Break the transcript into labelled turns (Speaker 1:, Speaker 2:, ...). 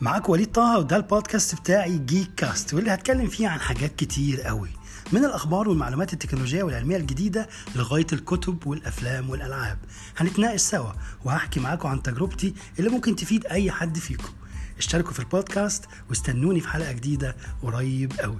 Speaker 1: معاك وليد طه وده البودكاست بتاعي جيك كاست واللي هتكلم فيه عن حاجات كتير قوي من الأخبار والمعلومات التكنولوجية والعلمية الجديدة لغاية الكتب والأفلام والألعاب. هنتناقش سوا وهحكي معاكم عن تجربتي اللي ممكن تفيد أي حد فيكم. اشتركوا في البودكاست واستنوني في حلقة جديدة قريب قوي.